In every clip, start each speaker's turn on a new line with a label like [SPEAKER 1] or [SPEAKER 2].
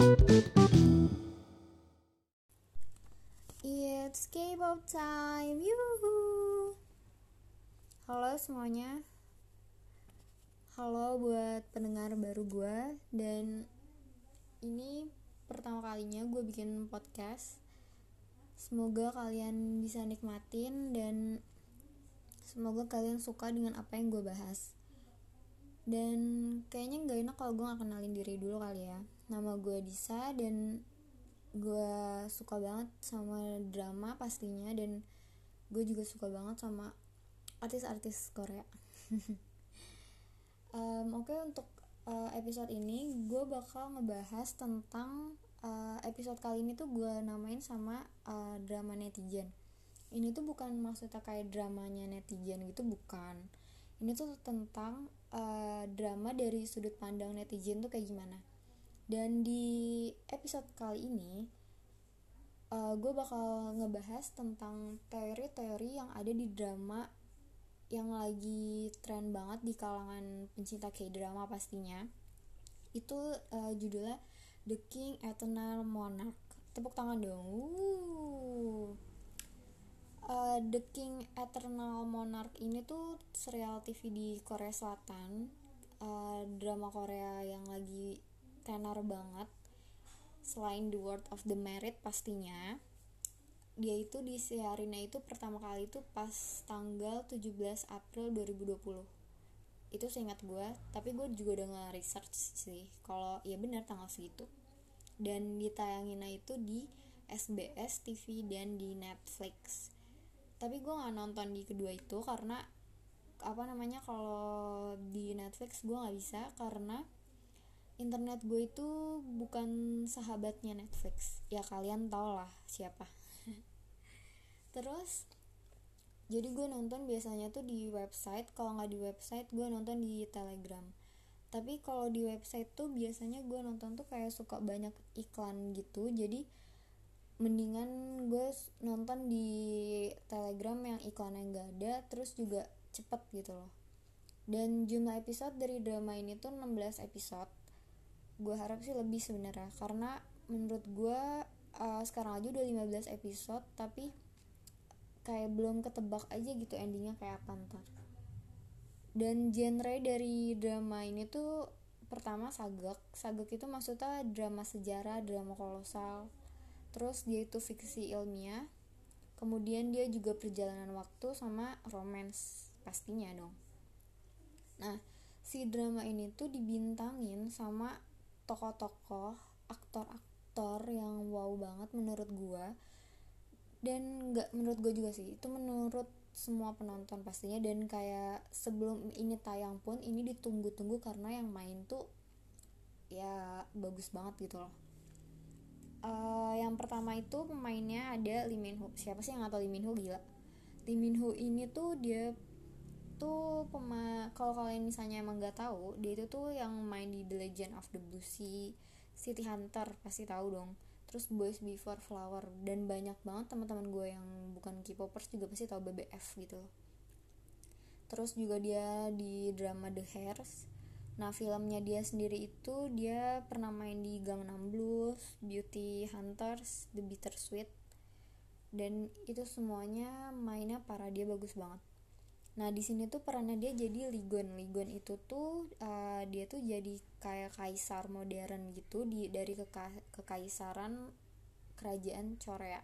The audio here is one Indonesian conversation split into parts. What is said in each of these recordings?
[SPEAKER 1] It's K-pop time, yuhu. Halo semuanya. Halo buat pendengar baru gue dan ini pertama kalinya gue bikin podcast. Semoga kalian bisa nikmatin dan semoga kalian suka dengan apa yang gue bahas. Dan kayaknya nggak enak kalau gue gak kenalin diri dulu kali ya. Nama gue Disa dan gue suka banget sama drama pastinya dan gue juga suka banget sama artis-artis Korea. um, Oke okay, untuk uh, episode ini gue bakal ngebahas tentang uh, episode kali ini tuh gue namain sama uh, drama netizen. Ini tuh bukan maksudnya kayak dramanya netizen gitu bukan. Ini tuh tentang uh, drama dari sudut pandang netizen tuh kayak gimana dan di episode kali ini uh, gue bakal ngebahas tentang teori-teori yang ada di drama yang lagi tren banget di kalangan pencinta K-drama pastinya. Itu uh, judulnya The King Eternal Monarch. Tepuk tangan dong. Uh, The King Eternal Monarch ini tuh serial TV di Korea Selatan. Uh, drama Korea yang lagi tenar banget selain The World of the Merit pastinya dia itu di disiarinnya itu pertama kali itu pas tanggal 17 April 2020 itu seingat gue tapi gue juga udah nge-research sih kalau ya benar tanggal segitu. Dan ditayanginnya itu di SBS TV dan di Netflix. Tapi gue nggak nonton di kedua itu karena apa namanya kalau di Netflix gue nggak bisa karena internet gue itu bukan sahabatnya Netflix. Ya kalian tau lah siapa. Terus jadi gue nonton biasanya tuh di website. Kalau nggak di website gue nonton di telegram. Tapi kalau di website tuh biasanya gue nonton tuh kayak suka banyak iklan gitu. Jadi mendingan gue nonton di telegram yang iklannya nggak ada terus juga cepet gitu loh. Dan jumlah episode dari drama ini tuh 16 episode gue harap sih lebih sebenarnya. Karena menurut gue uh, sekarang aja udah 15 episode tapi kayak belum ketebak aja gitu endingnya kayak apa ntar. Dan genre dari drama ini tuh pertama sagak. Sagak itu maksudnya drama sejarah drama kolosal. Terus dia itu fiksi ilmiah. Kemudian dia juga perjalanan waktu sama romance pastinya dong. Nah si drama ini tuh dibintangin sama tokoh-tokoh aktor-aktor yang wow banget menurut gue dan nggak menurut gue juga sih itu menurut semua penonton pastinya. Dan kayak sebelum ini tayang pun ini ditunggu-tunggu karena yang main tuh ya bagus banget gitu loh. Uh, yang pertama itu pemainnya ada Lee Min Ho. Siapa sih yang nggak tahu Lee Min Ho? Gila. Lee Min Ho ini tuh dia tuh pema kalau kalian misalnya emang nggak tahu dia itu tuh yang main di The Legend of the Blue City Hunter pasti tahu dong. Terus Boys Before Flower dan banyak banget teman-teman gue yang bukan K-popers juga pasti tahu BBF gitu. Terus juga dia di drama The Hairs. Nah filmnya dia sendiri itu dia pernah main di Gangnam Blues Beauty Hunters The Bittersweet dan itu semuanya mainnya para dia bagus banget Nah di sini tuh perannya dia jadi Ligon. Ligon itu tuh uh, dia tuh jadi kayak kaisar modern gitu di dari keka, kekaisaran kerajaan Korea.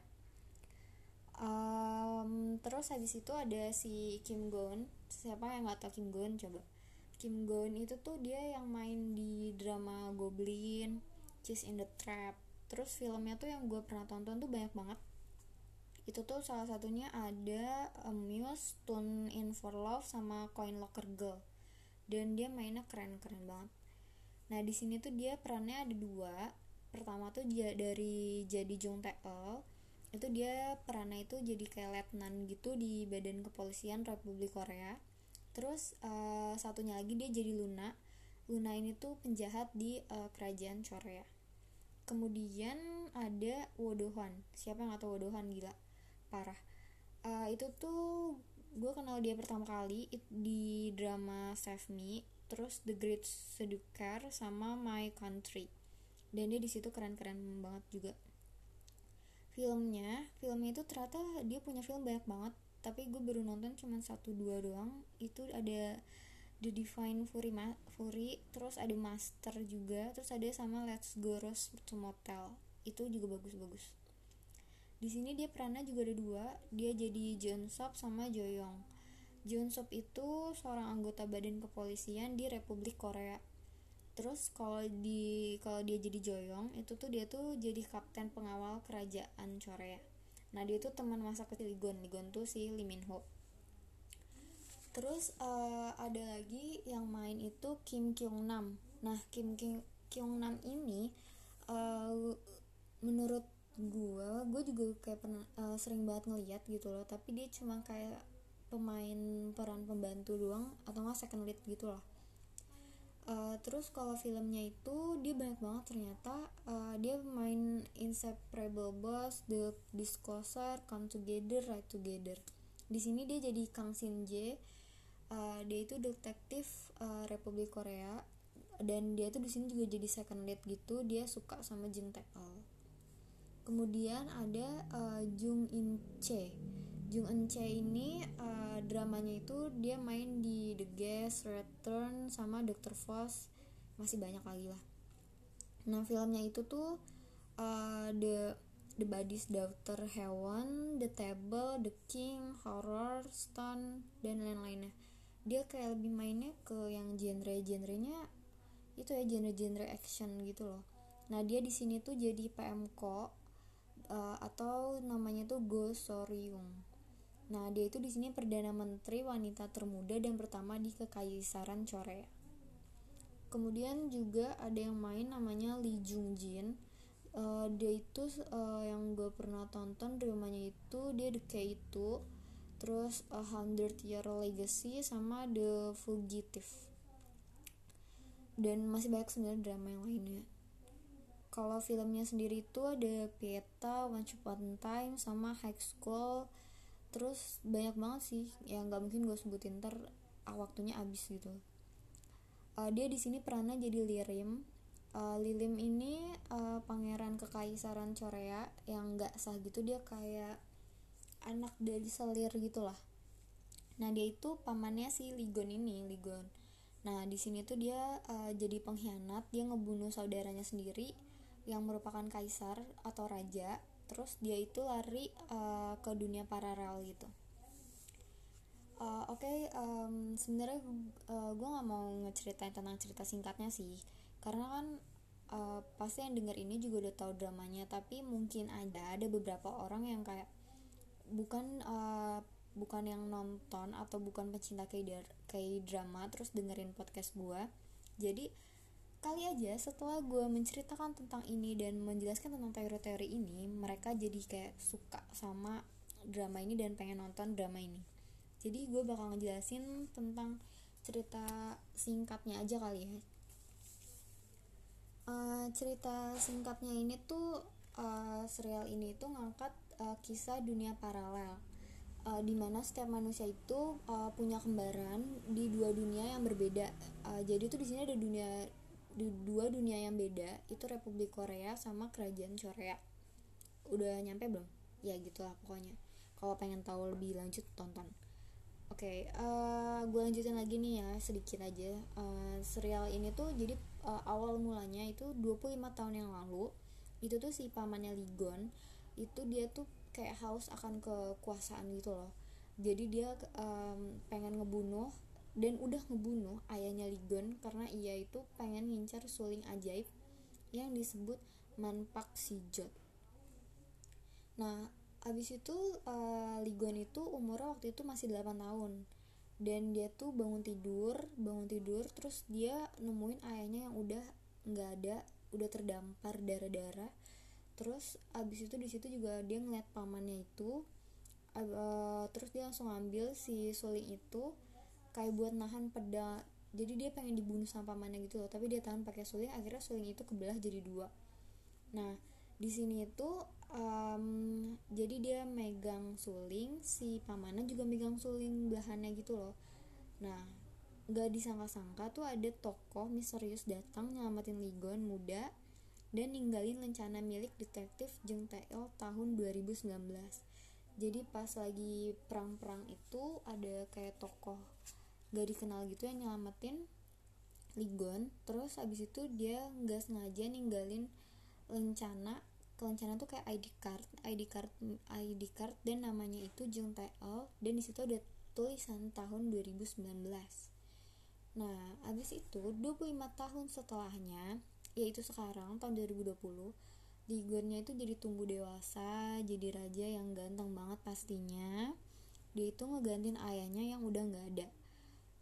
[SPEAKER 1] Um, terus habis itu ada si Kim Gon. Siapa yang nggak tahu Kim Gon coba? Kim Gon itu tuh dia yang main di drama Goblin, Cheese in the Trap. Terus filmnya tuh yang gue pernah tonton tuh banyak banget itu tuh salah satunya ada Muse, Tune In For Love sama Coin Locker Girl. Dan dia mainnya keren-keren banget. Nah di sini tuh dia perannya ada dua. Pertama tuh dia dari jadi Jung Tae itu dia perannya itu jadi kayak letnan gitu di Badan Kepolisian Republik Korea. Terus uh, satunya lagi dia jadi Luna. Luna ini tuh penjahat di uh, kerajaan Korea kemudian ada Wodohan siapa yang gak tahu Wodohan gila parah. Uh, itu tuh gue kenal dia pertama kali di drama Save Me terus The Great Seducer sama My Country. Dan dia di situ keren-keren banget juga. Filmnya filmnya itu ternyata dia punya film banyak banget tapi gue baru nonton cuma satu dua doang. Itu ada The Divine Fury Ma Fury terus ada Master juga terus ada sama Let's Go Rose to Motel. Itu juga bagus-bagus di sini dia perannya juga ada dua. Dia jadi John Sop sama Joyong John Sop itu seorang anggota badan kepolisian di Republik Korea. Terus kalau di kalau dia jadi Joyong itu tuh dia tuh jadi kapten pengawal kerajaan Korea. Nah dia tuh teman masa kecil Ligon Ligon tuh si Lee Min Ho. Terus uh, ada lagi yang main itu Kim Kyung Nam. Nah Kim Kim Kyung Nam ini uh, menurut gue gue juga kayak pernah uh, sering banget ngeliat gitu loh tapi dia cuma kayak pemain peran pembantu doang atau nggak second lead gitu loh Uh, terus kalau filmnya itu dia banyak banget ternyata uh, dia main Inseparable Boss, The Disclosure, Come Together, Right Together. Di sini dia jadi Kang Shin Jae. Uh, dia itu detektif uh, Republik Korea dan dia tuh di sini juga jadi second lead gitu. Dia suka sama Jin Tae Kemudian ada uh, Jung In Che Jung Eun Chae ini uh, dramanya itu dia main di The Guest, Return sama Dr. Foss masih banyak lagi lah. Nah filmnya itu tuh uh, The The Body's Daughter Heaven, The Table, The King, Horror, Stone dan lain-lainnya. Dia kayak lebih mainnya ke yang genre-genrenya itu ya genre-genre action gitu loh. Nah dia di sini tuh jadi PMK uh, atau namanya tuh Go Soryung Nah, dia itu di sini perdana menteri wanita termuda dan pertama di Kekaisaran Korea. Kemudian juga ada yang main namanya Lee Jung Jin. Uh, dia itu uh, yang gue pernah tonton dramanya itu dia The K itu, terus A Hundred Year Legacy sama The Fugitive. Dan masih banyak sebenarnya drama yang lainnya. Kalau filmnya sendiri itu ada Pieta, Once Upon Time, sama High School, terus banyak banget sih yang nggak mungkin gue sebutin ter ah, waktunya abis gitu. Uh, dia di sini perannya jadi Lirim. Uh, Lilim ini uh, pangeran kekaisaran Korea yang nggak sah gitu dia kayak anak dari selir gitulah. Nah dia itu pamannya si Ligon ini Ligon. Nah di sini tuh dia uh, jadi pengkhianat dia ngebunuh saudaranya sendiri yang merupakan kaisar atau raja terus dia itu lari uh, ke dunia paralel gitu. Uh, oke okay, um, sebenarnya uh, gue nggak mau ngeceritain tentang cerita singkatnya sih karena kan uh, pasti yang denger ini juga udah tahu dramanya tapi mungkin ada ada beberapa orang yang kayak bukan uh, bukan yang nonton atau bukan pecinta kayak drama terus dengerin podcast gue jadi Kali aja setelah gue menceritakan tentang ini dan menjelaskan tentang teori-teori ini, mereka jadi kayak suka sama drama ini dan pengen nonton drama ini. Jadi gue bakal ngejelasin tentang cerita singkatnya aja kali ya. Uh, cerita singkatnya ini tuh uh, serial ini tuh ngangkat uh, kisah dunia paralel uh, di mana setiap manusia itu uh, punya kembaran di dua dunia yang berbeda. Uh, jadi tuh di sini ada dunia di dua dunia yang beda itu Republik Korea sama Kerajaan Korea udah nyampe belum? Ya gitulah pokoknya. Kalau pengen tahu lebih lanjut tonton. Oke okay, uh, eh, gue lanjutin lagi nih ya sedikit aja. Uh, serial ini tuh jadi uh, awal mulanya itu 25 tahun yang lalu. Itu tuh si pamannya Ligon itu dia tuh kayak haus akan kekuasaan gitu loh. Jadi dia um, pengen ngebunuh dan udah ngebunuh ayahnya Ligon karena ia itu pengen ngincar suling ajaib yang disebut Manpak Sijot. Nah, abis itu uh, Ligon itu umurnya waktu itu masih 8 tahun dan dia tuh bangun tidur, bangun tidur terus dia nemuin ayahnya yang udah nggak ada, udah terdampar darah-darah. Terus abis itu di situ juga dia ngeliat pamannya itu, uh, terus dia langsung ambil si suling itu kayak buat nahan pedang jadi dia pengen dibunuh sama pamannya gitu loh tapi dia tahan pakai suling akhirnya suling itu kebelah jadi dua. Nah di sini itu um, jadi dia megang suling si pamannya juga megang suling belahannya gitu loh. Nah nggak disangka-sangka tuh ada tokoh misterius datang nyelamatin Ligon muda dan ninggalin lencana milik detektif Jeng TL tahun 2019 jadi pas lagi perang-perang itu ada kayak tokoh gak dikenal gitu yang nyelamatin Ligon. Terus abis itu dia nggak sengaja ninggalin lencana. Lencana tuh kayak ID card ID card ID card dan namanya itu Jeng TL dan di situ ada tulisan tahun 2019 nah abis itu 25 tahun setelahnya yaitu sekarang tahun 2020 Ligonnya itu jadi tumbuh dewasa jadi raja yang ganteng banget pastinya. Dia itu ngegantiin ayahnya yang udah nggak ada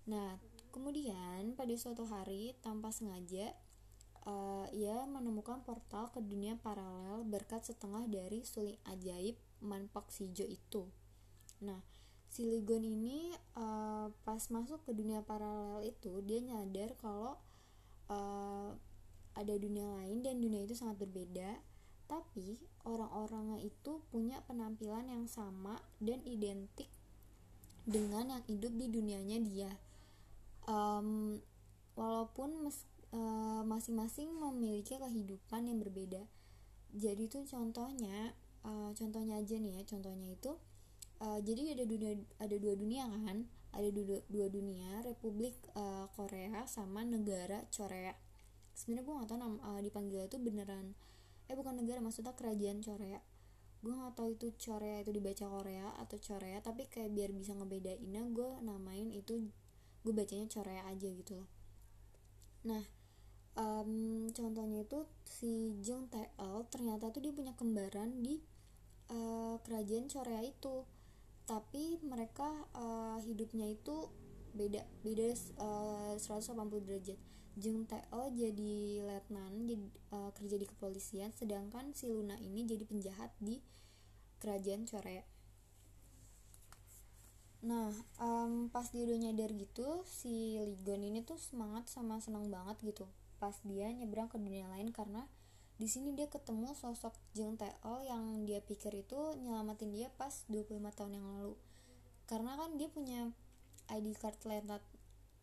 [SPEAKER 1] nah kemudian pada suatu hari tanpa sengaja uh, ia menemukan portal ke dunia paralel berkat setengah dari suling ajaib Manpak Sijo itu. Nah si Ligon ini uh, pas masuk ke dunia paralel itu dia nyadar kalau uh, ada dunia lain dan dunia itu sangat berbeda tapi orang-orangnya itu punya penampilan yang sama dan identik dengan yang hidup di dunianya dia um, walaupun uh, masing-masing memiliki kehidupan yang berbeda. Jadi itu contohnya uh, contohnya aja nih ya contohnya itu uh, jadi ada dunia ada dua dunia kan? Ada dua, dua dunia Republik uh, Korea sama negara Korea sebenarnya gue gak tau nama uh, dipanggil itu beneran eh bukan negara maksudnya kerajaan Korea gue gak tau itu Korea itu dibaca Korea atau Korea tapi kayak biar bisa ngebedainnya gue namain itu gue bacanya Korea aja gitu loh. Nah um, contohnya itu si Jung Tae ternyata tuh dia punya kembaran di uh, kerajaan Korea itu. Tapi mereka uh, hidupnya itu beda beda uh, 180 derajat. Jung Tae jadi letnan jadi uh, kerja di kepolisian sedangkan si Luna ini jadi penjahat di kerajaan Korea nah um, pas dia udah nyadar gitu si Ligon ini tuh semangat sama senang banget gitu. Pas dia nyebrang ke dunia lain karena di sini dia ketemu sosok Jung Tae yang dia pikir itu nyelamatin dia pas 25 tahun yang lalu. Karena kan dia punya ID card letnan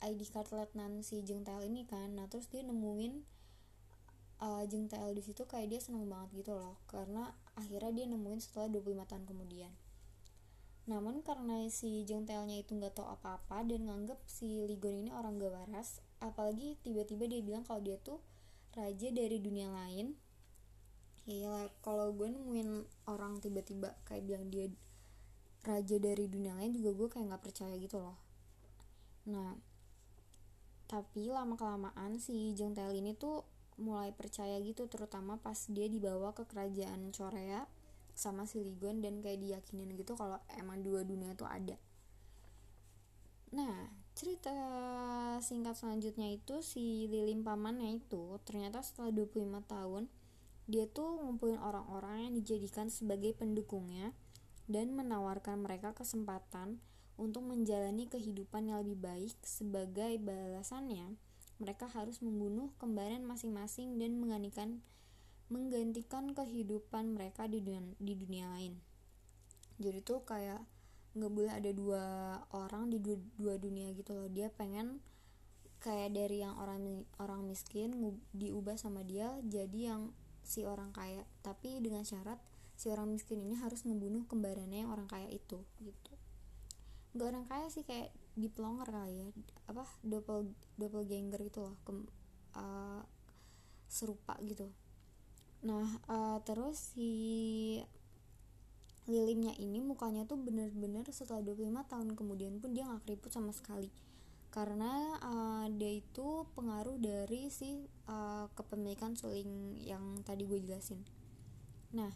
[SPEAKER 1] ID card letnan si Jeng Tael ini kan. Nah terus dia nemuin uh, Jeng Tael di situ kayak dia seneng banget gitu loh. Karena akhirnya dia nemuin setelah 25 tahun kemudian namun karena si Jeng Taelnya itu nggak tahu apa-apa dan nganggep si Ligon ini orang gak waras apalagi tiba-tiba dia bilang kalau dia tuh raja dari dunia lain. Ya kalau gue nemuin orang tiba-tiba kayak bilang dia raja dari dunia lain juga gue kayak nggak percaya gitu loh. Nah tapi lama kelamaan si Jung ini tuh mulai percaya gitu terutama pas dia dibawa ke kerajaan Korea sama si Ligon dan kayak diyakinin gitu kalau emang dua dunia itu ada. Nah cerita singkat selanjutnya itu si Lilin pamannya itu ternyata setelah 25 tahun dia tuh ngumpulin orang-orang yang dijadikan sebagai pendukungnya dan menawarkan mereka kesempatan untuk menjalani kehidupan yang lebih baik sebagai balasannya. Mereka harus membunuh kembaran masing-masing dan menggantikan menggantikan kehidupan mereka di dunia, di dunia lain. Jadi tuh kayak nggak boleh ada dua orang di dua, dua dunia gitu loh. Dia pengen kayak dari yang orang orang miskin diubah sama dia jadi yang si orang kaya. Tapi dengan syarat si orang miskin ini harus membunuh kembarannya yang orang kaya itu gitu. Gak orang kaya sih kayak di pelongar kali ya. Apa double double ganger gitu loh ke, uh, serupa gitu nah uh, terus si lilimnya ini mukanya tuh bener-bener setelah 25 tahun kemudian pun dia gak keriput sama sekali. Karena uh, dia itu pengaruh dari si uh, kepemilikan suling yang tadi gue jelasin. Nah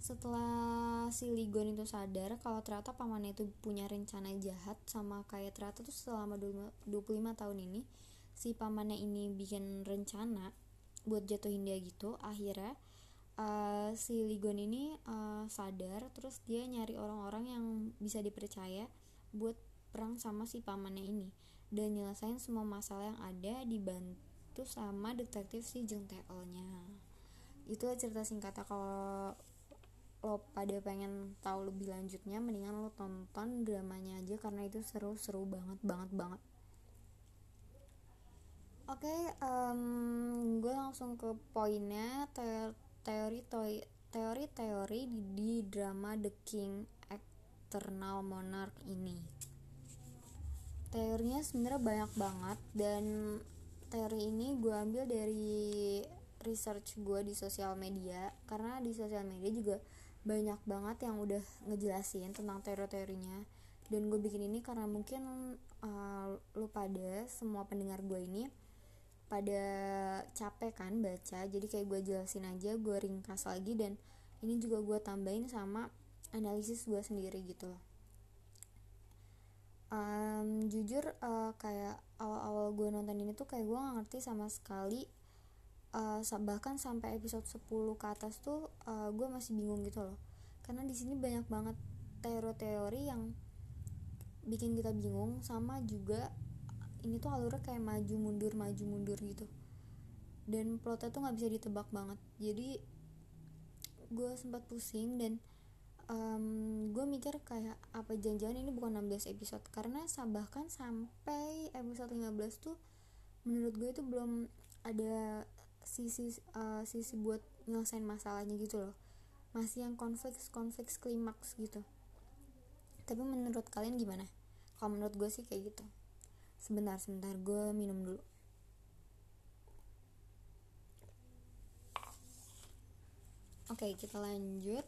[SPEAKER 1] setelah si Ligon itu sadar kalau ternyata pamannya itu punya rencana jahat sama kayak ternyata tuh selama 25 tahun ini si pamannya ini bikin rencana buat jatuhin dia gitu akhirnya uh, si Ligon ini uh, sadar terus dia nyari orang-orang yang bisa dipercaya buat perang sama si pamannya ini dan nyelesain semua masalah yang ada dibantu sama detektif si Jung Tae-nya itu cerita singkatnya kalau lo pada pengen tahu lebih lanjutnya mendingan lo tonton dramanya aja karena itu seru-seru banget banget banget. Oke, okay, um, gue langsung ke poinnya. Teori teori teori di, di drama The King Eternal Monarch ini. Teorinya sebenarnya banyak banget dan teori ini gue ambil dari research gue di sosial media karena di sosial media juga banyak banget yang udah ngejelasin tentang teori-teorinya dan gue bikin ini karena mungkin uh, lu pada semua pendengar gue ini pada capek kan baca jadi kayak gue jelasin aja gue ringkas lagi dan ini juga gue tambahin sama analisis gue sendiri gitu loh. Um, jujur uh, kayak awal-awal gue nonton ini tuh kayak gue gak ngerti sama sekali uh, bahkan sampai episode 10 ke atas tuh uh, gue masih bingung gitu loh. Karena di sini banyak banget teori-teori yang bikin kita bingung sama juga ini tuh alurnya kayak maju mundur maju mundur gitu. Dan plotnya tuh nggak bisa ditebak banget. Jadi gue sempat pusing dan um, gue mikir kayak apa janjian ini bukan 16 episode? Karena bahkan sampai episode 15 tuh menurut gue itu belum ada sisi uh, sisi buat nyelesain masalahnya gitu loh. Masih yang konflik konflik klimaks gitu. Tapi menurut kalian gimana? Kalau menurut gue sih kayak gitu sebentar sebentar gue minum dulu. Oke kita lanjut.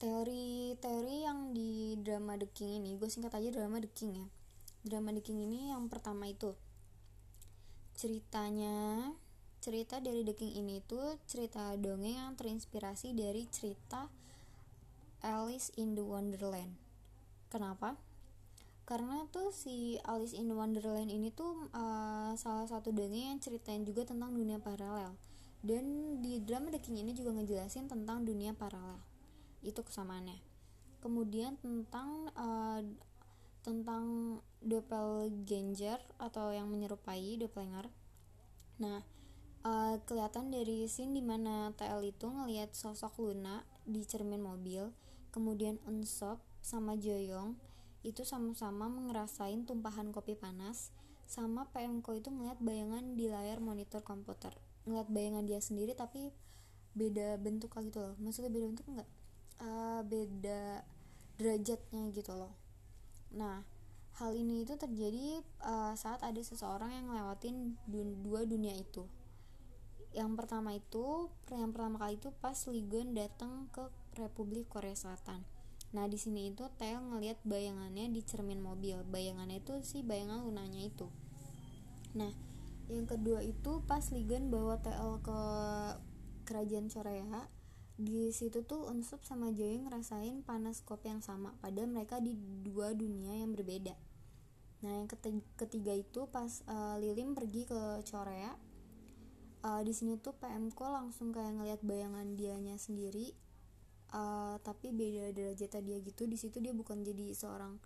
[SPEAKER 1] Teori-teori yang di drama The King ini gue singkat aja drama The King ya. Drama The King ini yang pertama itu. Ceritanya cerita dari The King ini tuh cerita dongeng yang terinspirasi dari cerita Alice in the Wonderland. Kenapa karena tuh si Alice in Wonderland ini tuh uh, salah satu dongeng yang ceritain juga tentang dunia paralel. Dan di drama The King ini juga ngejelasin tentang dunia paralel. Itu kesamaannya. Kemudian tentang uh, tentang doppelganger atau yang menyerupai doppelganger nah uh, kelihatan dari scene di mana TL itu ngelihat sosok Luna di cermin mobil kemudian Unsop sama Joyong itu sama-sama ngerasain tumpahan kopi panas sama PM Ko itu ngeliat bayangan di layar monitor komputer. Ngeliat bayangan dia sendiri tapi beda bentuk gitu loh. Maksudnya beda bentuk enggak uh, beda derajatnya gitu loh. Nah hal ini itu terjadi uh, saat ada seseorang yang ngelewatin dun dua dunia itu. Yang pertama itu yang pertama kali itu pas Ligon datang ke Republik Korea Selatan Nah di sini itu Tel ngelihat bayangannya di cermin mobil. Bayangannya itu sih bayangan lunanya itu. Nah yang kedua itu pas Ligan bawa TL ke kerajaan Korea di situ tuh Unsup sama Joy ngerasain panas kopi yang sama padahal mereka di dua dunia yang berbeda nah yang ketiga, itu pas uh, Lilim pergi ke Korea uh, di sini tuh PMK langsung kayak ngelihat bayangan dianya sendiri uh, tapi beda derajatnya dia gitu di situ dia bukan jadi seorang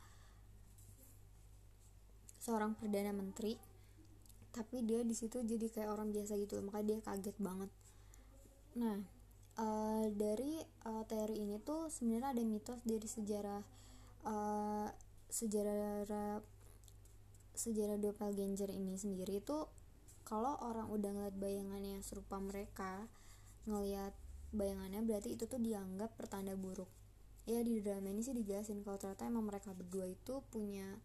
[SPEAKER 1] seorang perdana menteri tapi dia di situ jadi kayak orang biasa gitu makanya dia kaget banget. Nah uh, dari uh, teori ini tuh sebenarnya ada mitos dari sejarah uh, sejarah sejarah doppelganger ini sendiri itu kalau orang udah ngeliat bayangannya serupa mereka ngeliat bayangannya berarti itu tuh dianggap pertanda buruk. Ya di drama ini sih dijelasin kalau ternyata emang mereka berdua itu punya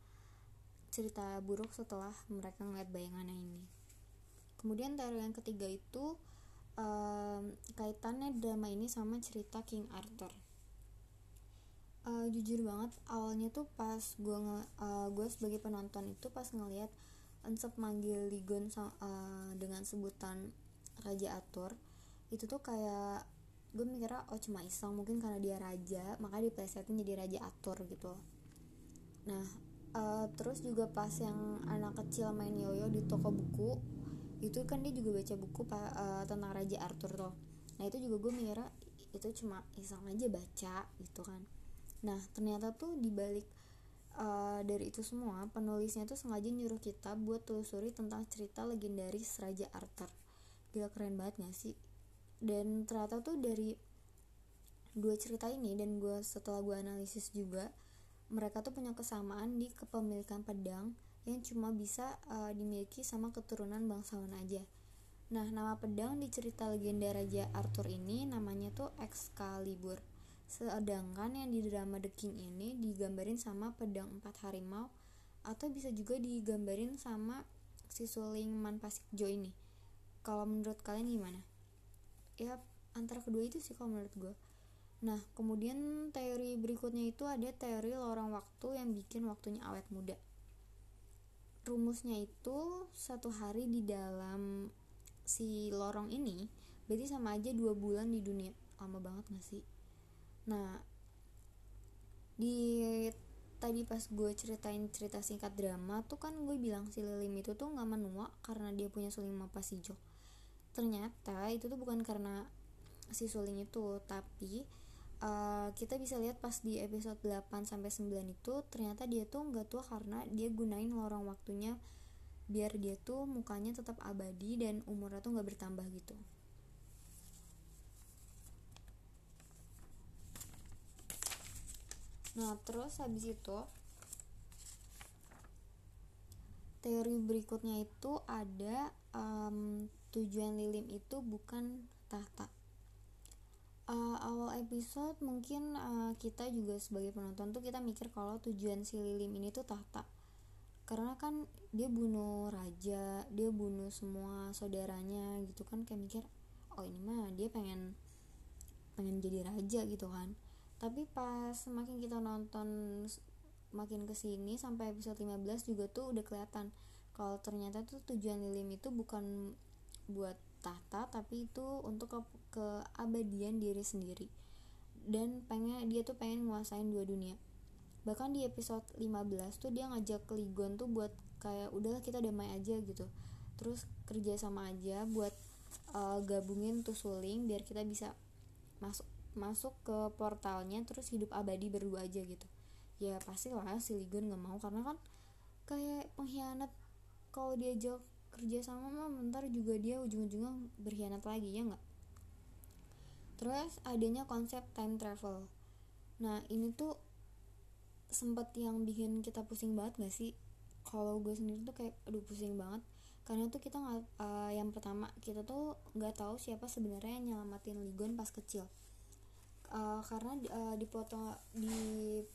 [SPEAKER 1] cerita buruk setelah mereka ngeliat bayangannya ini. Kemudian teori yang ketiga itu um, kaitannya drama ini sama cerita King Arthur. Uh, jujur banget awalnya tuh pas gue uh, gue sebagai penonton itu pas ngeliat Ensep manggil Ligon uh, dengan sebutan Raja Arthur itu tuh kayak gue mikirnya oh cuma iseng mungkin karena dia raja makanya diplesetin jadi raja atur gitu. Nah uh, terus juga pas yang anak kecil main yoyo di toko buku itu kan dia juga baca buku uh, tentang raja Arthur tuh. Nah itu juga gue mikirnya itu cuma iseng aja baca gitu kan. Nah ternyata tuh dibalik uh, dari itu semua penulisnya tuh sengaja nyuruh kita buat telusuri tentang cerita legendaris raja Arthur. Gila keren banget gak sih dan ternyata tuh dari dua cerita ini dan gue setelah gue analisis juga mereka tuh punya kesamaan di kepemilikan pedang yang cuma bisa uh, dimiliki sama keturunan bangsawan aja. Nah, nama pedang di cerita legenda Raja Arthur ini namanya tuh Excalibur. Sedangkan yang di drama The King ini digambarin sama pedang empat harimau atau bisa juga digambarin sama si suling Manpasikjo ini. Kalau menurut kalian gimana? Ya antara kedua itu sih kalau menurut gue. Nah, kemudian teori berikutnya itu ada teori lorong waktu yang bikin waktunya awet muda. Rumusnya itu satu hari di dalam si lorong ini berarti sama aja dua bulan di dunia. Lama banget gak sih? Nah di tadi pas gue ceritain cerita singkat drama tuh kan gue bilang si Lilim itu tuh nggak menua karena dia punya suling mapasijo ternyata itu tuh bukan karena si suling itu tapi uh, kita bisa lihat pas di episode 8 sampai 9 itu ternyata dia tuh nggak tua karena dia gunain lorong waktunya biar dia tuh mukanya tetap abadi dan umurnya tuh nggak bertambah gitu. Nah, terus habis itu teori berikutnya itu ada um, tujuan lilim itu bukan tahta. Uh, awal episode mungkin uh, kita juga sebagai penonton tuh kita mikir kalau tujuan si Lilim ini tuh tahta. Karena kan dia bunuh raja dia bunuh semua saudaranya gitu kan kayak mikir oh ini mah dia pengen pengen jadi raja gitu kan. Tapi pas semakin kita nonton makin ke sini sampai episode 15 juga tuh udah kelihatan kalau ternyata tuh tujuan Lilim itu bukan buat tahta tapi itu untuk ke keabadian diri sendiri. Dan pengen dia tuh pengen nguasain dua dunia. Bahkan di episode 15 tuh dia ngajak Ligon tuh buat kayak udahlah kita damai aja gitu. Terus kerja sama aja buat uh, gabungin tuh suling biar kita bisa masuk masuk ke portalnya terus hidup abadi berdua aja gitu. Ya pasti lah si Ligon nggak mau karena kan kayak pengkhianat kalau diajak kerja sama mah bentar juga dia ujung-ujungnya berkhianat lagi ya nggak? Terus adanya konsep time travel. Nah ini tuh sempet yang bikin kita pusing banget gak sih? Kalau gue sendiri tuh kayak aduh pusing banget. Karena tuh kita nggak uh, yang pertama kita tuh nggak tahu siapa sebenarnya yang nyelamatin Ligon pas kecil. Uh, karena uh, di potong di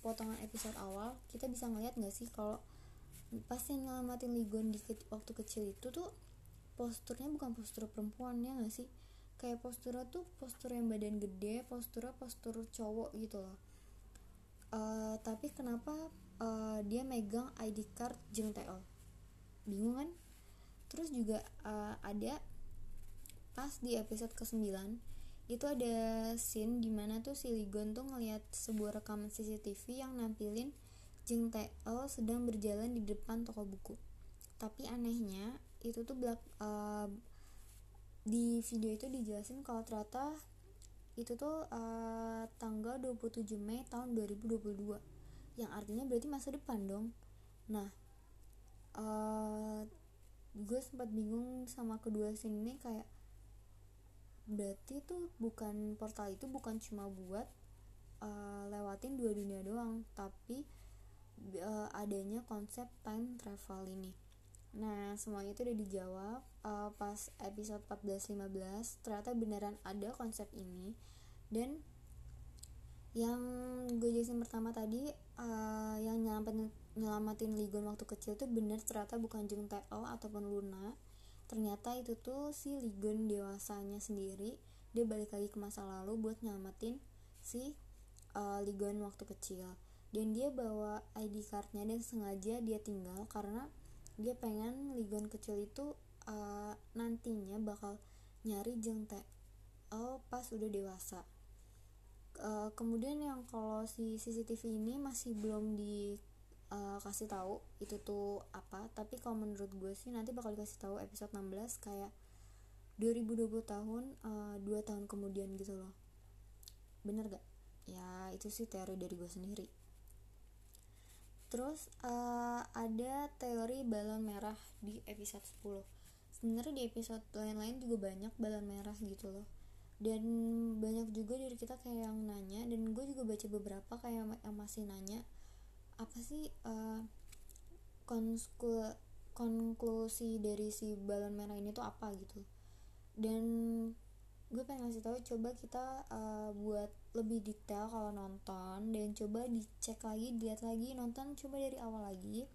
[SPEAKER 1] potongan episode awal kita bisa ngeliat nggak sih kalau pas yang nyelamatin Ligon di ke waktu kecil itu tuh posturnya bukan postur perempuan ya gak sih? Kayak posturnya tuh postur yang badan gede posturnya postur cowok gitu loh. Uh, tapi kenapa uh, dia megang ID card Jeng TL bingung kan? Terus juga uh, ada pas di episode ke-9 itu ada scene di mana tuh si Ligon tuh ngeliat sebuah rekaman CCTV yang nampilin Jeng TL sedang berjalan di depan toko buku. Tapi anehnya itu tuh belak uh, di video itu dijelasin kalau ternyata itu tuh uh, tanggal 27 Mei tahun 2022 yang artinya berarti masa depan dong nah uh, gue sempat bingung sama kedua scene ini kayak berarti tuh bukan portal itu bukan cuma buat uh, lewatin dua dunia doang tapi uh, adanya konsep time travel ini. Nah, semuanya itu udah dijawab uh, pas episode 14-15 ternyata beneran ada konsep ini. Dan yang gue jelasin pertama tadi uh, yang nyelamatin nyelamatin Ligon waktu kecil tuh bener ternyata bukan Jung Tae-el ataupun Luna. Ternyata itu tuh si Ligon dewasanya sendiri dia balik lagi ke masa lalu buat nyelamatin si uh, Ligon waktu kecil dan dia bawa ID cardnya dan sengaja dia tinggal karena dia pengen Ligon kecil itu uh, nantinya bakal nyari Jeng oh pas udah dewasa. Uh, kemudian yang kalau si CCTV ini masih belum di uh, kasih tahu itu tuh apa. Tapi kalau menurut gue sih nanti bakal dikasih tahu episode 16 kayak 2020 tahun uh, 2 tahun kemudian gitu loh. Bener gak? Ya itu sih teori dari gue sendiri Terus uh, ada teori balon merah di episode 10 Sebenarnya di episode lain-lain juga banyak balon merah gitu loh. Dan banyak juga dari kita kayak yang nanya Dan gue juga baca beberapa kayak yang masih nanya Apa sih uh, konklusi dari si balon merah ini tuh apa? gitu. Dan gue pengen ngasih tahu coba kita uh, buat lebih detail kalau nonton dan coba dicek lagi dilihat lagi nonton coba dari awal lagi.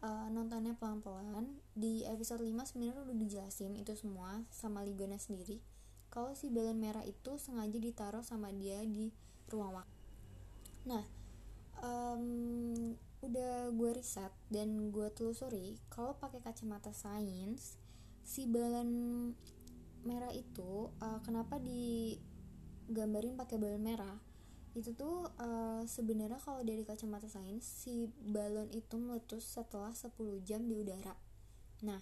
[SPEAKER 1] Uh, nontonnya pelan-pelan. Di episode 5 sebenarnya udah dijelasin itu semua sama Ligona sendiri. Kalau si balon merah itu sengaja ditaruh sama dia di ruang waktu nah um, udah gue riset dan gue telusuri kalau pakai kacamata sains si balon merah itu uh, kenapa digambarin pakai balon merah? Itu tuh uh, sebenarnya kalau dari kacamata sains si balon itu meletus setelah 10 jam di udara. Nah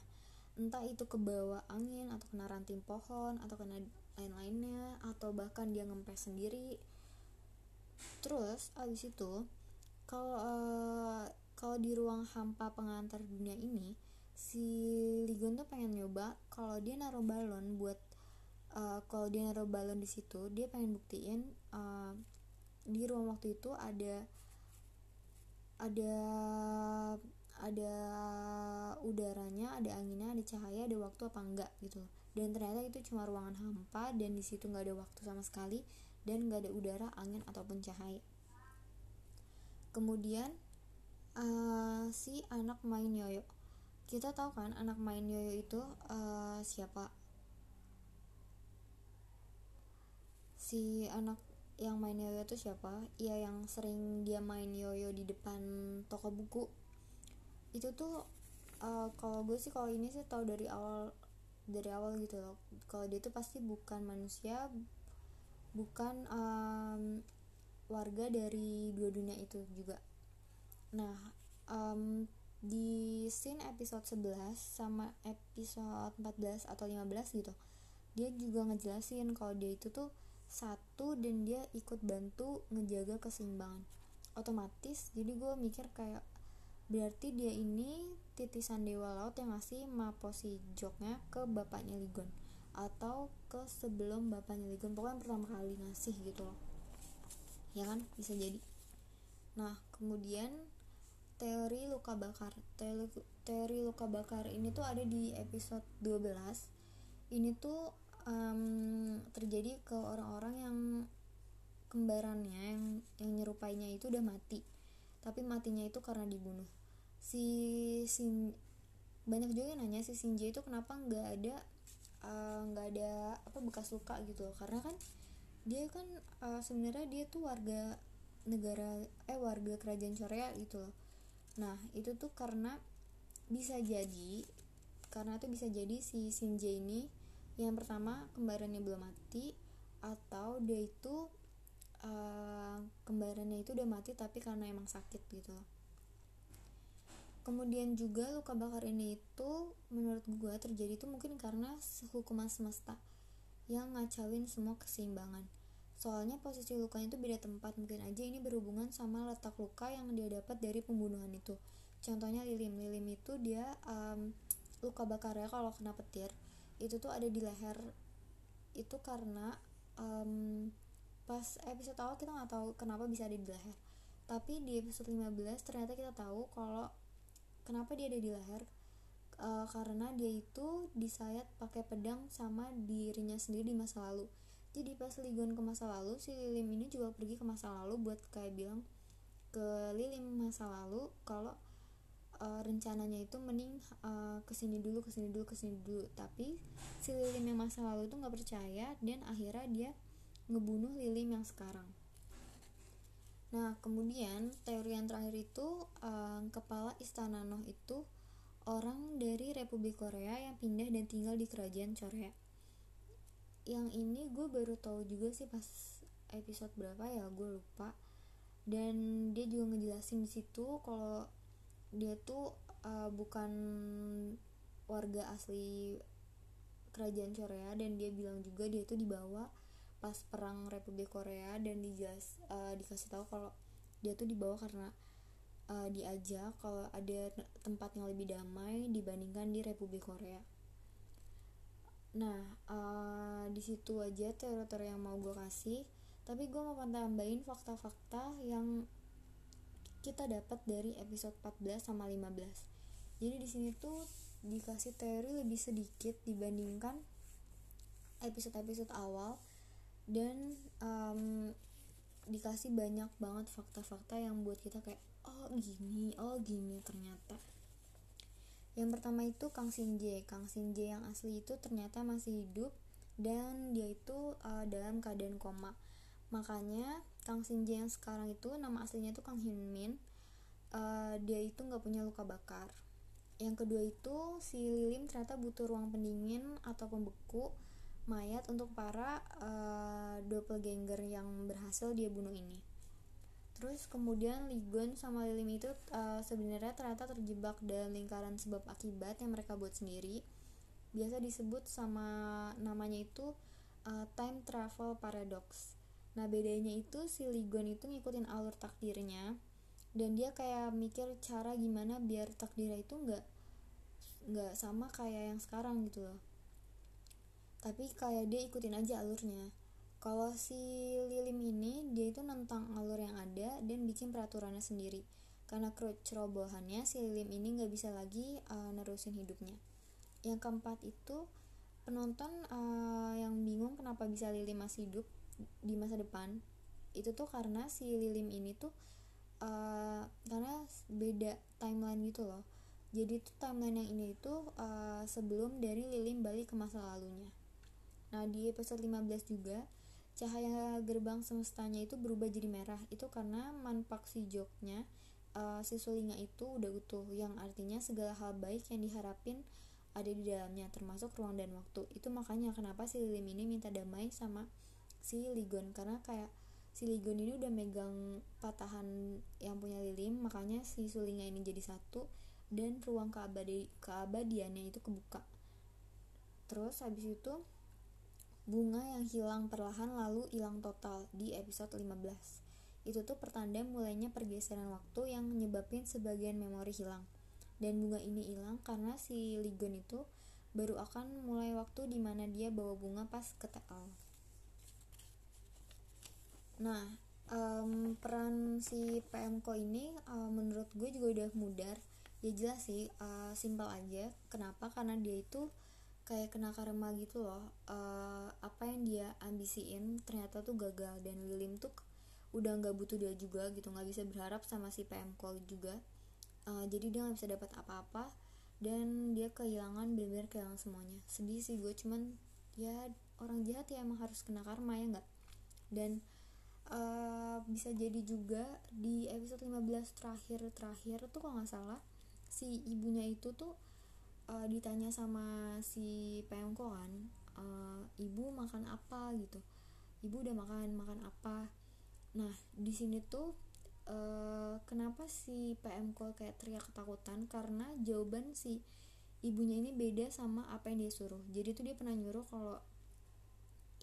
[SPEAKER 1] entah itu ke bawah angin atau kena ranting pohon atau kena lain-lainnya atau bahkan dia ngempes sendiri. Terus abis itu kalau uh, kalau di ruang hampa pengantar dunia ini si Ligon tuh pengen nyoba kalau dia naruh balon buat uh, kalau dia naruh balon di situ dia pengen buktiin uh, di ruang waktu itu ada ada ada udaranya ada anginnya ada cahaya ada waktu apa enggak gitu. Dan ternyata itu cuma ruangan hampa dan di situ nggak ada waktu sama sekali dan nggak ada udara angin ataupun cahaya. Kemudian uh, si anak main yoyo kita tahu kan anak main yoyo itu uh, siapa? Si anak yang main yoyo itu siapa? Ya yang sering dia main yoyo di depan toko buku. Itu tuh uh, kalau gue sih kalau ini sih tahu dari awal dari awal gitu loh. Kalau dia itu pasti bukan manusia bukan um, warga dari dua dunia itu juga. Nah um, di scene episode 11 sama episode 14 atau 15 gitu dia juga ngejelasin kalau dia itu tuh satu dan dia ikut bantu ngejaga keseimbangan. Otomatis jadi gue mikir kayak berarti dia ini titisan dewa laut yang ngasih maposi joknya ke bapaknya Ligon atau ke sebelum bapaknya Ligon pokoknya pertama kali ngasih gitu loh. Ya kan? Bisa jadi. Nah kemudian teori luka bakar teori, teori luka bakar ini tuh ada di episode 12 ini tuh um, terjadi ke orang-orang yang kembarannya yang yang nyerupainya itu udah mati. Tapi matinya itu karena dibunuh. Si sin banyak juga yang nanya si Shinji itu kenapa nggak ada eh, nggak uh, ada apa bekas luka gitu loh. Karena kan dia kan uh, sebenarnya dia tuh warga negara eh warga kerajaan Korea gitu loh nah itu tuh karena bisa jadi karena itu bisa jadi si Shinji ini yang pertama kembarannya belum mati atau dia itu uh, kembarannya itu udah mati tapi karena emang sakit gitu. Kemudian juga luka bakar ini itu menurut gue terjadi itu mungkin karena hukuman semesta yang ngacauin semua keseimbangan Soalnya posisi lukanya itu beda tempat, mungkin aja ini berhubungan sama letak luka yang dia dapat dari pembunuhan itu. Contohnya lilim, lilim itu dia um, luka bakarnya kalau kena petir itu tuh ada di leher. Itu karena um, pas episode awal kita nggak tahu kenapa bisa ada di leher. Tapi di episode 15 ternyata kita tahu kalau kenapa dia ada di leher uh, karena dia itu disayat pakai pedang sama dirinya sendiri di masa lalu jadi pas Ligon ke masa lalu si Lilim ini juga pergi ke masa lalu buat kayak bilang ke Lilim masa lalu kalau uh, rencananya itu mending uh, ke sini dulu ke sini dulu ke sini dulu. Tapi si Lilim yang masa lalu itu nggak percaya dan akhirnya dia ngebunuh Lilim yang sekarang. Nah kemudian teori yang terakhir itu uh, kepala istana Noh itu orang dari Republik Korea yang pindah dan tinggal di kerajaan Korea yang ini gue baru tahu juga sih pas episode berapa ya gue lupa. Dan dia juga ngejelasin di situ kalau dia tuh uh, bukan warga asli kerajaan Korea dan dia bilang juga dia tuh dibawa pas perang Republik Korea dan dijelas uh, dikasih tahu kalau dia tuh dibawa karena uh, diajak kalau ada tempat yang lebih damai dibandingkan di Republik Korea nah uh, di situ aja teori-teori yang mau gue kasih tapi gue mau tambahin fakta-fakta yang kita dapat dari episode 14 sama 15 jadi di sini tuh dikasih teori lebih sedikit dibandingkan episode-episode awal dan um, dikasih banyak banget fakta-fakta yang buat kita kayak oh gini oh gini ternyata yang pertama itu Kang Sinje Kang Sinje yang asli itu ternyata masih hidup dan dia itu uh, dalam keadaan koma. Makanya Kang Sinje yang sekarang itu nama aslinya itu Kang Hyun Min. Uh, dia itu nggak punya luka bakar. Yang kedua itu si Lilim ternyata butuh ruang pendingin atau pembeku mayat untuk para uh, doppelganger yang berhasil dia bunuh ini terus kemudian Ligon sama Lilim itu uh, sebenarnya ternyata terjebak dalam lingkaran sebab akibat yang mereka buat sendiri. Biasa disebut sama namanya itu uh, time travel paradox. Nah bedanya itu si Ligon itu ngikutin alur takdirnya dan dia kayak mikir cara gimana biar takdirnya itu nggak nggak sama kayak yang sekarang gitu loh. Tapi kayak dia ikutin aja alurnya kalau si Lilim ini dia itu nentang alur yang ada dan bikin peraturannya sendiri. Karena cerobohannya si Lilim ini nggak bisa lagi uh, nerusin hidupnya. Yang keempat itu penonton uh, yang bingung kenapa bisa Lilim masih hidup di masa depan. Itu tuh karena si Lilim ini tuh uh, karena beda timeline gitu loh. Jadi tuh timeline yang ini itu uh, sebelum dari Lilim balik ke masa lalunya. Nah di episode 15 juga cahaya gerbang semestanya itu berubah jadi merah. Itu karena manpak si joknya uh, si sulinga itu udah utuh yang artinya segala hal baik yang diharapin ada di dalamnya termasuk ruang dan waktu. Itu makanya kenapa si Lilim ini minta damai sama si Ligon. Karena kayak si Ligon ini udah megang patahan yang punya Lilim makanya si sulinga ini jadi satu dan ruang keabadi keabadiannya itu kebuka. Terus habis itu Bunga yang hilang perlahan lalu hilang total di episode 15. Itu tuh pertanda mulainya pergeseran waktu yang menyebabkan sebagian memori hilang. Dan bunga ini hilang karena si Ligon itu baru akan mulai waktu di mana dia bawa bunga pas ke TL. Nah, um, peran si PMK ini uh, menurut gue juga udah mudar. Ya jelas sih, uh, simpel aja. Kenapa? Karena dia itu kayak kena karma gitu loh uh, apa yang dia ambisiin ternyata tuh gagal. Dan Lilim tuh udah nggak butuh dia juga gitu nggak bisa berharap sama si PM Call juga. Uh, jadi dia nggak bisa dapat apa-apa dan dia kehilangan benar-benar kehilangan semuanya. Sedih sih gue cuman ya orang jahat ya emang harus kena karma ya nggak? Dan uh, bisa jadi juga di episode 15 terakhir terakhir tuh kalau nggak salah si ibunya itu tuh uh, ditanya sama si pemko kan uh, ibu makan apa? gitu. Ibu udah makan makan apa? Nah di sini tuh uh, kenapa si PMK kayak teriak ketakutan? Karena jawaban si ibunya ini beda sama apa yang dia suruh. Jadi tuh dia pernah nyuruh kalau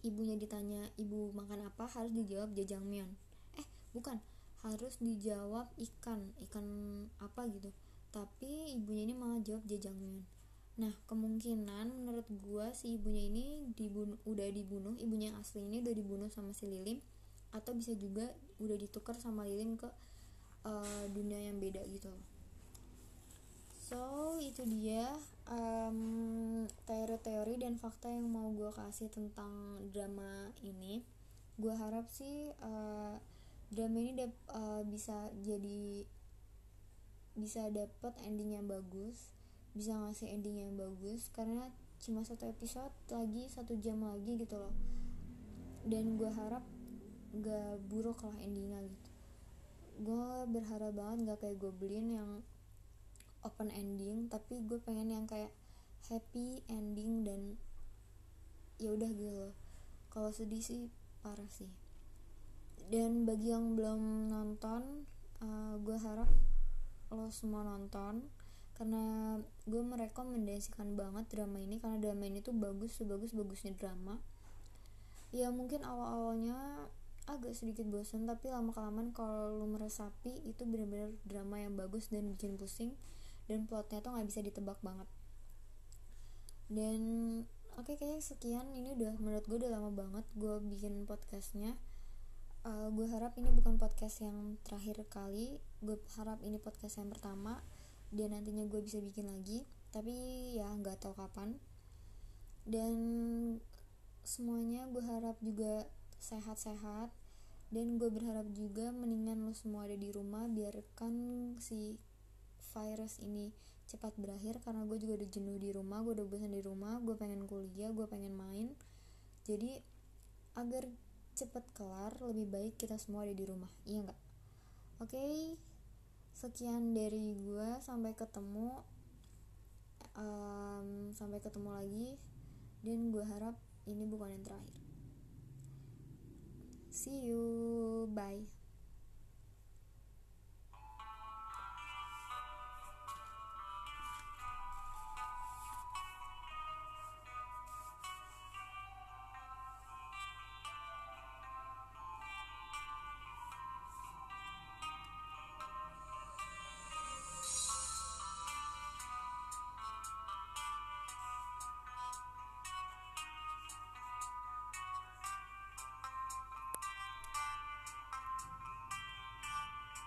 [SPEAKER 1] ibunya ditanya ibu makan apa? harus dijawab jajangmyeon. Eh bukan harus dijawab ikan ikan apa? gitu. Tapi ibunya ini malah jawab jajangmyeon Nah, kemungkinan menurut gua si ibunya ini dibunuh, udah dibunuh, ibunya yang asli ini udah dibunuh sama si Lilim atau bisa juga udah ditukar sama Lilim ke uh, dunia yang beda gitu So, itu dia um, teori-teori dan fakta yang mau gue kasih tentang drama ini. Gue harap sih uh, drama ini uh, bisa jadi bisa dapet ending yang bagus bisa ngasih ending yang bagus karena cuma satu episode lagi satu jam lagi gitu loh. Dan gue harap gak buruk lah endingnya gitu. Gue berharap banget gak kayak Goblin yang open ending tapi gue pengen yang kayak happy ending dan ya udah gitu loh. Kalau sedih sih parah sih. Dan bagi yang belum nonton uh, gue harap lo semua nonton karena gue merekomendasikan banget drama ini karena drama ini tuh bagus sebagus bagusnya drama. Ya mungkin awal awalnya agak sedikit bosan tapi lama kelamaan kalau lu meresapi itu benar-benar drama yang bagus dan bikin pusing dan plotnya tuh nggak bisa ditebak banget. Dan oke okay, kayaknya sekian. Ini udah menurut gue udah lama banget gue bikin podcastnya. Uh, gue harap ini bukan podcast yang terakhir kali. Gue harap ini podcast yang pertama dan nantinya gue bisa bikin lagi. Tapi ya nggak tahu kapan. Dan semuanya gue harap juga sehat-sehat. Dan gue berharap juga mendingan lo semua ada di rumah biarkan si virus ini cepat berakhir. Karena gue juga udah jenuh di rumah gue udah bosan di rumah gue pengen kuliah gue pengen main. Jadi agar cepat kelar lebih baik kita semua ada di rumah. Iya nggak? Oke. okay, sekian dari gue sampai ketemu um, sampai ketemu lagi dan gue harap ini bukan yang terakhir See you. Bye.